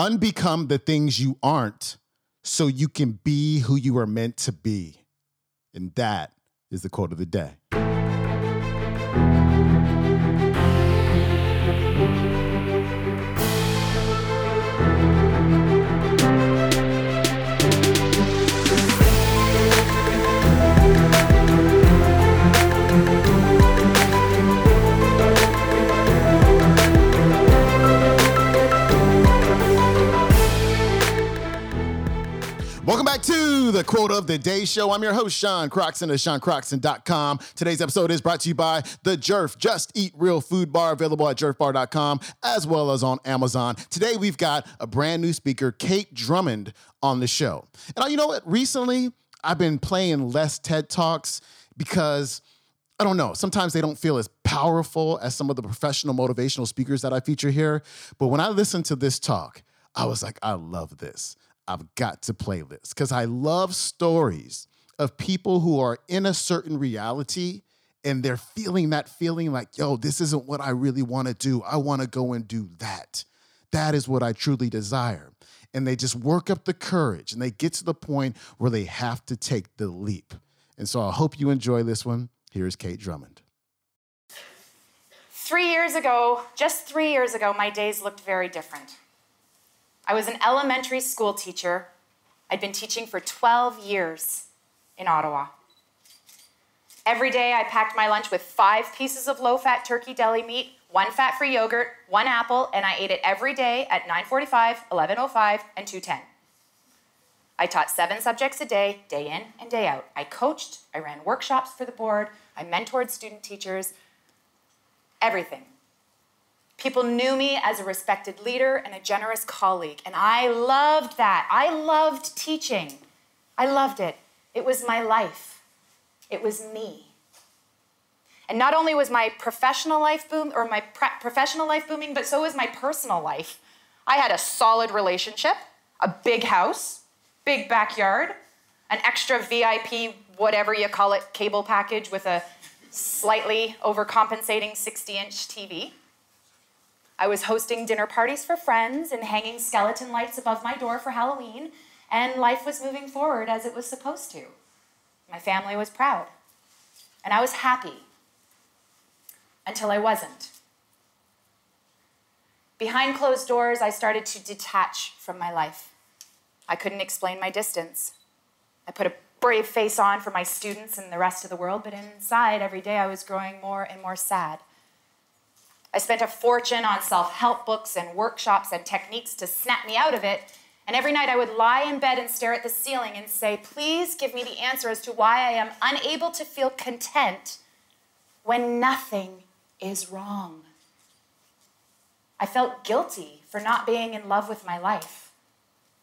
Unbecome the things you aren't so you can be who you are meant to be. And that is the quote of the day. Welcome back to the Quote of the Day Show. I'm your host, Sean Croxton of SeanCroxton.com. Today's episode is brought to you by the Jerf Just Eat Real Food Bar, available at jerfbar.com as well as on Amazon. Today we've got a brand new speaker, Kate Drummond, on the show. And uh, you know what? Recently, I've been playing less TED Talks because I don't know. Sometimes they don't feel as powerful as some of the professional motivational speakers that I feature here. But when I listened to this talk, I was like, I love this. I've got to play this because I love stories of people who are in a certain reality and they're feeling that feeling like, yo, this isn't what I really want to do. I want to go and do that. That is what I truly desire. And they just work up the courage and they get to the point where they have to take the leap. And so I hope you enjoy this one. Here's Kate Drummond. Three years ago, just three years ago, my days looked very different. I was an elementary school teacher. I'd been teaching for 12 years in Ottawa. Every day I packed my lunch with five pieces of low-fat turkey deli meat, one fat-free yogurt, one apple, and I ate it every day at 9:45, 11:05, and 2:10. I taught seven subjects a day, day in and day out. I coached, I ran workshops for the board, I mentored student teachers, everything. People knew me as a respected leader and a generous colleague, and I loved that. I loved teaching. I loved it. It was my life. It was me. And not only was my professional life boom or my professional life booming, but so was my personal life. I had a solid relationship, a big house, big backyard, an extra VIP, whatever you call it, cable package with a slightly overcompensating 60 inch TV. I was hosting dinner parties for friends and hanging skeleton lights above my door for Halloween, and life was moving forward as it was supposed to. My family was proud, and I was happy until I wasn't. Behind closed doors, I started to detach from my life. I couldn't explain my distance. I put a brave face on for my students and the rest of the world, but inside, every day I was growing more and more sad. I spent a fortune on self help books and workshops and techniques to snap me out of it. And every night I would lie in bed and stare at the ceiling and say, Please give me the answer as to why I am unable to feel content when nothing is wrong. I felt guilty for not being in love with my life.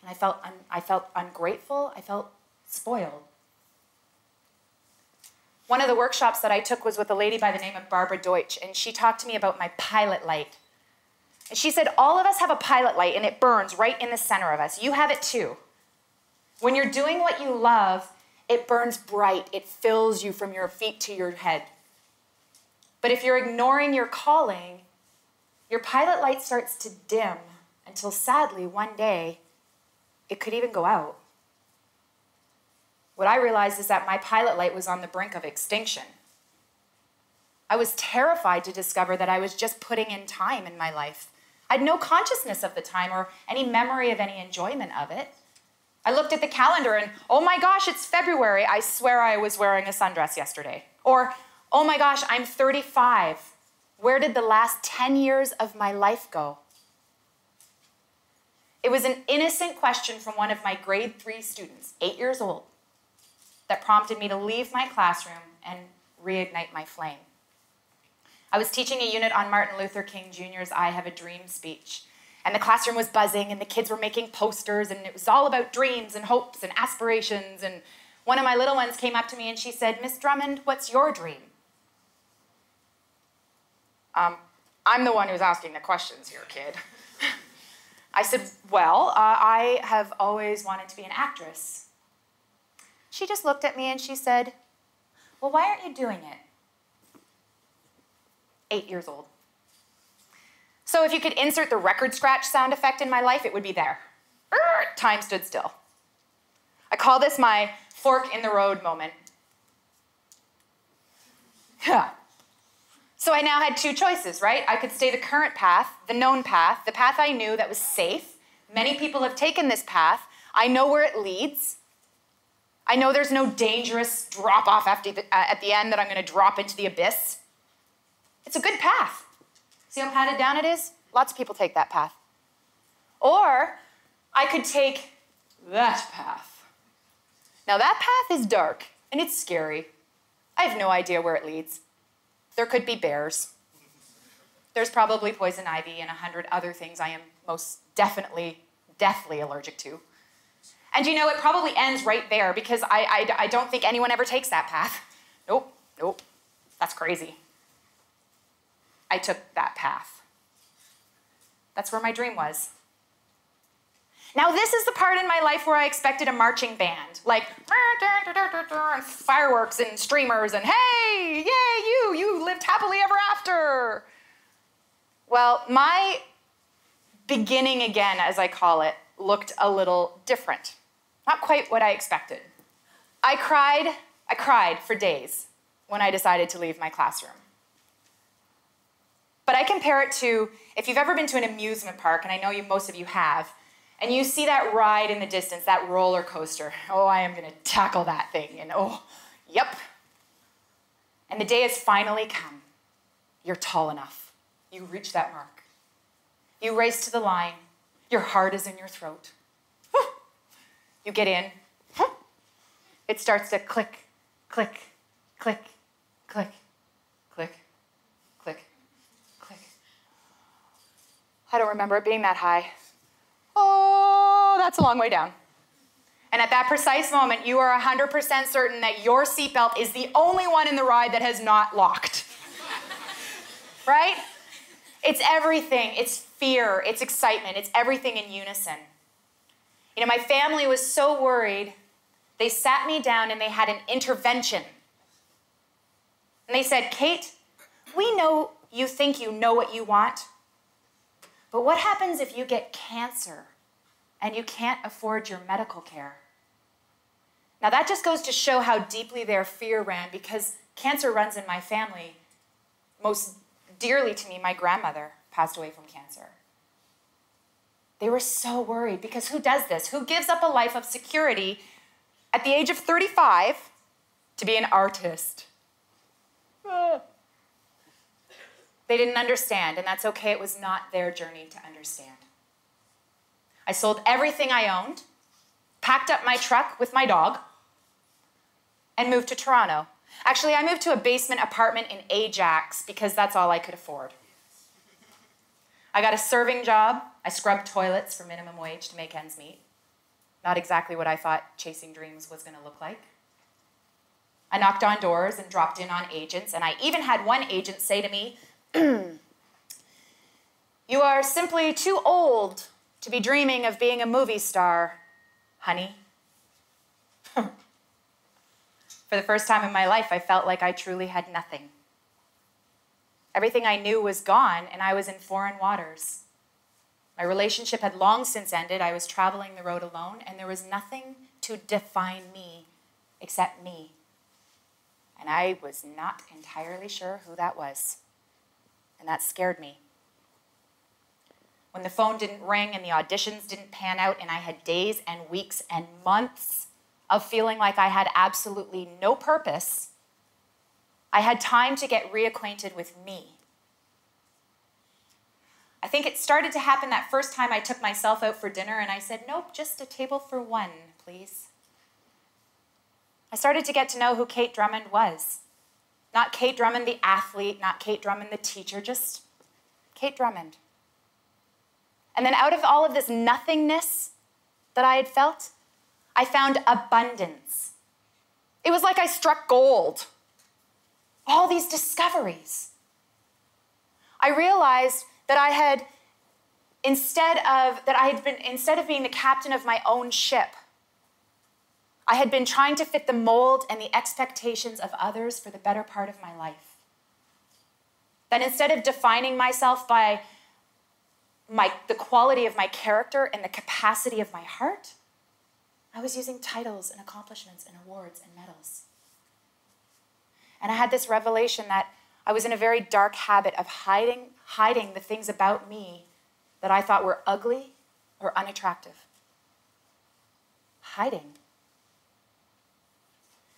And I felt, un- I felt ungrateful. I felt spoiled. One of the workshops that I took was with a lady by the name of Barbara Deutsch, and she talked to me about my pilot light. And she said, All of us have a pilot light, and it burns right in the center of us. You have it too. When you're doing what you love, it burns bright, it fills you from your feet to your head. But if you're ignoring your calling, your pilot light starts to dim until sadly, one day, it could even go out. What I realized is that my pilot light was on the brink of extinction. I was terrified to discover that I was just putting in time in my life. I had no consciousness of the time or any memory of any enjoyment of it. I looked at the calendar and, oh my gosh, it's February. I swear I was wearing a sundress yesterday. Or, oh my gosh, I'm 35. Where did the last 10 years of my life go? It was an innocent question from one of my grade three students, eight years old that prompted me to leave my classroom and reignite my flame. I was teaching a unit on Martin Luther King Jr.'s I Have a Dream speech. And the classroom was buzzing, and the kids were making posters, and it was all about dreams and hopes and aspirations. And one of my little ones came up to me and she said, Miss Drummond, what's your dream? Um, I'm the one who's asking the questions here, kid. I said, Well, uh, I have always wanted to be an actress. She just looked at me and she said, Well, why aren't you doing it? Eight years old. So if you could insert the record scratch sound effect in my life, it would be there. Time stood still. I call this my fork in the road moment. Yeah. So I now had two choices, right? I could stay the current path, the known path, the path I knew that was safe. Many people have taken this path. I know where it leads. I know there's no dangerous drop off uh, at the end that I'm going to drop into the abyss. It's a good path. See how padded down it is? Lots of people take that path. Or I could take that path. Now, that path is dark and it's scary. I have no idea where it leads. There could be bears. There's probably poison ivy and a hundred other things I am most definitely, deathly allergic to. And you know, it probably ends right there because I, I, I don't think anyone ever takes that path. Nope, nope, that's crazy. I took that path. That's where my dream was. Now, this is the part in my life where I expected a marching band, like and fireworks and streamers, and hey, yay, you, you lived happily ever after. Well, my beginning again, as I call it, looked a little different. Not quite what I expected. I cried, I cried for days when I decided to leave my classroom. But I compare it to if you've ever been to an amusement park, and I know you most of you have, and you see that ride in the distance, that roller coaster. Oh, I am going to tackle that thing. And oh, yep. And the day has finally come. You're tall enough. You reach that mark. You race to the line. Your heart is in your throat. You get in. It starts to click, click, click, click, click, click, click. I don't remember it being that high oh, that's a long way down. And at that precise moment, you are 100% certain that your seatbelt is the only one in the ride that has not locked. right? It's everything. It's fear, it's excitement, it's everything in unison. You know, my family was so worried, they sat me down and they had an intervention. And they said, Kate, we know you think you know what you want, but what happens if you get cancer and you can't afford your medical care? Now, that just goes to show how deeply their fear ran because cancer runs in my family. Most dearly to me, my grandmother passed away from cancer. They were so worried because who does this? Who gives up a life of security at the age of 35 to be an artist? They didn't understand, and that's okay. It was not their journey to understand. I sold everything I owned, packed up my truck with my dog, and moved to Toronto. Actually, I moved to a basement apartment in Ajax because that's all I could afford. I got a serving job. I scrubbed toilets for minimum wage to make ends meet. Not exactly what I thought chasing dreams was going to look like. I knocked on doors and dropped in on agents, and I even had one agent say to me, you are simply too old to be dreaming of being a movie star, honey. For the first time in my life, I felt like I truly had nothing. Everything I knew was gone, and I was in foreign waters. My relationship had long since ended. I was traveling the road alone, and there was nothing to define me except me. And I was not entirely sure who that was and that scared me. When the phone didn't ring and the auditions didn't pan out, and I had days and weeks and months of feeling like I had absolutely no purpose, I had time to get reacquainted with me. I think it started to happen that first time I took myself out for dinner and I said, Nope, just a table for one, please. I started to get to know who Kate Drummond was. Not Kate Drummond, the athlete, not Kate Drummond, the teacher, just Kate Drummond. And then out of all of this nothingness that I had felt, I found abundance. It was like I struck gold. All these discoveries. I realized that I had instead of that I had been instead of being the captain of my own ship, I had been trying to fit the mold and the expectations of others for the better part of my life. That instead of defining myself by my, the quality of my character and the capacity of my heart, I was using titles and accomplishments and awards and medals. And I had this revelation that I was in a very dark habit of hiding, hiding the things about me that I thought were ugly or unattractive. Hiding.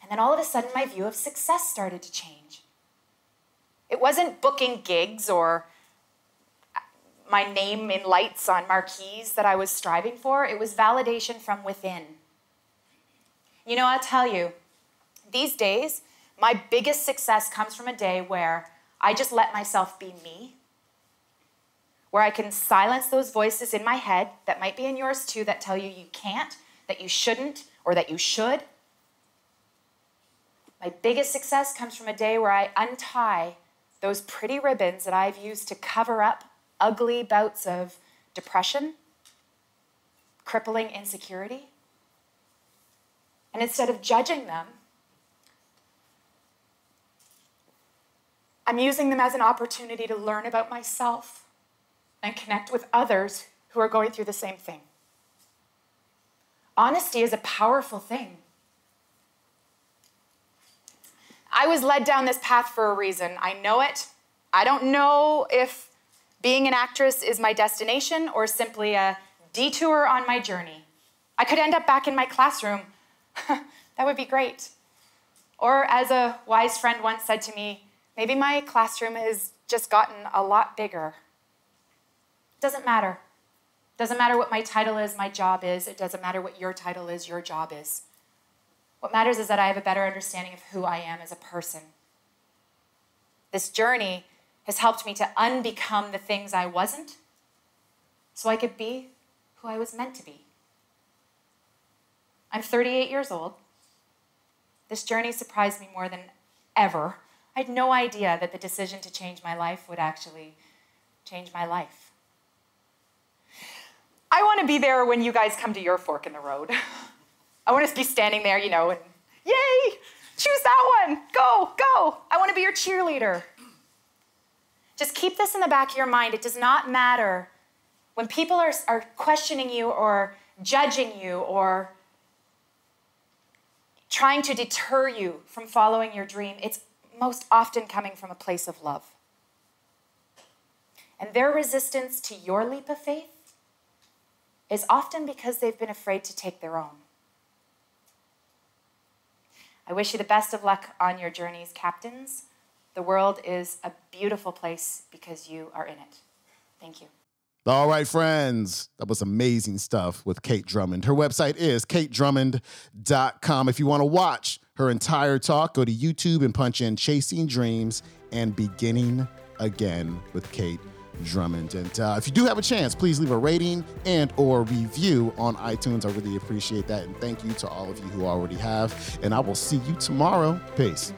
And then all of a sudden, my view of success started to change. It wasn't booking gigs or uh, my name in lights on marquees that I was striving for, it was validation from within. You know, I'll tell you, these days, my biggest success comes from a day where I just let myself be me, where I can silence those voices in my head that might be in yours too that tell you you can't, that you shouldn't, or that you should. My biggest success comes from a day where I untie those pretty ribbons that I've used to cover up ugly bouts of depression, crippling insecurity. And instead of judging them, I'm using them as an opportunity to learn about myself and connect with others who are going through the same thing. Honesty is a powerful thing. I was led down this path for a reason. I know it. I don't know if being an actress is my destination or simply a detour on my journey. I could end up back in my classroom. that would be great. Or, as a wise friend once said to me, maybe my classroom has just gotten a lot bigger. Doesn't matter. Doesn't matter what my title is, my job is. It doesn't matter what your title is, your job is. What matters is that I have a better understanding of who I am as a person. This journey has helped me to unbecome the things I wasn't so I could be who I was meant to be. I'm 38 years old. This journey surprised me more than ever. I had no idea that the decision to change my life would actually change my life. I want to be there when you guys come to your fork in the road. I want to be standing there, you know, and yay, choose that one, go, go. I want to be your cheerleader. Just keep this in the back of your mind. It does not matter when people are, are questioning you or judging you or trying to deter you from following your dream, it's most often coming from a place of love. And their resistance to your leap of faith is often because they've been afraid to take their own. I wish you the best of luck on your journeys, captains. The world is a beautiful place because you are in it. Thank you. All right, friends. That was amazing stuff with Kate Drummond. Her website is katedrummond.com. If you want to watch her entire talk, go to YouTube and punch in Chasing Dreams and Beginning Again with Kate Drummond. And uh, if you do have a chance, please leave a rating and or review on iTunes. I really appreciate that. And thank you to all of you who already have. And I will see you tomorrow. Peace.